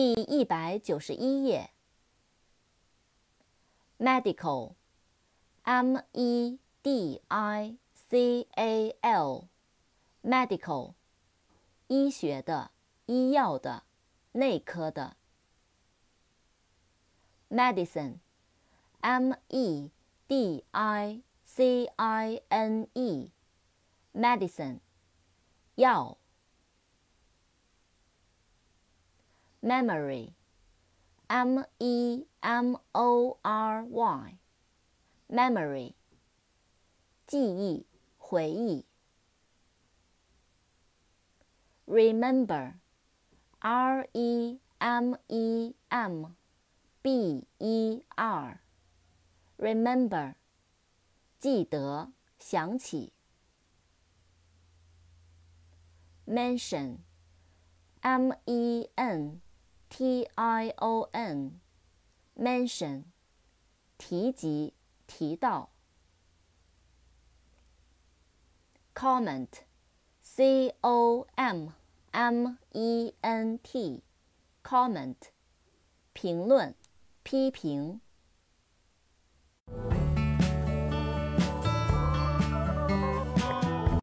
第一百九十一页。medical，m e d i c a l，medical，医学的、医药的、内科的。medicine，m e d i c i n e，medicine，药。memory, m e m o r y, memory, 记忆、回忆。remember, r e m e m b e r, remember, 记得、想起。mention, m e n T I O N，mention，提及、提到。comment，C O M M E N T，comment，评论、批评。